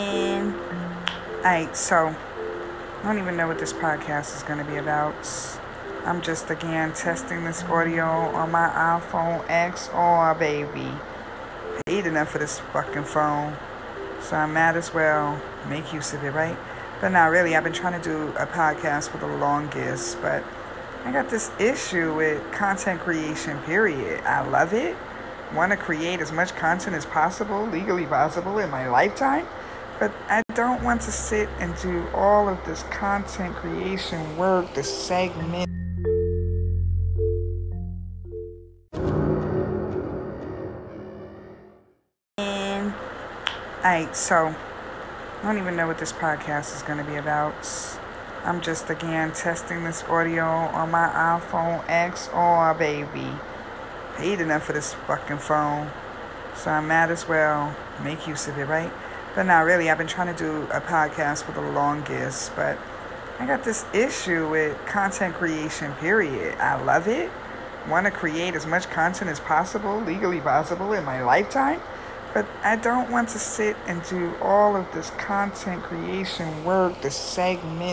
Alright, so I don't even know what this podcast is going to be about. I'm just again testing this audio on my iPhone XR, baby. Paid enough for this fucking phone, so I might as well make use of it, right? But not really. I've been trying to do a podcast for the longest, but I got this issue with content creation, period. I love it. Want to create as much content as possible, legally possible, in my lifetime. But I don't want to sit and do all of this content creation work, the segment. And, alright, so I don't even know what this podcast is going to be about. I'm just again testing this audio on my iPhone XR, baby. Paid enough for this fucking phone, so I might as well make use of it, right? But not really. I've been trying to do a podcast for the longest, but I got this issue with content creation, period. I love it. Want to create as much content as possible, legally possible, in my lifetime. But I don't want to sit and do all of this content creation work, the segment.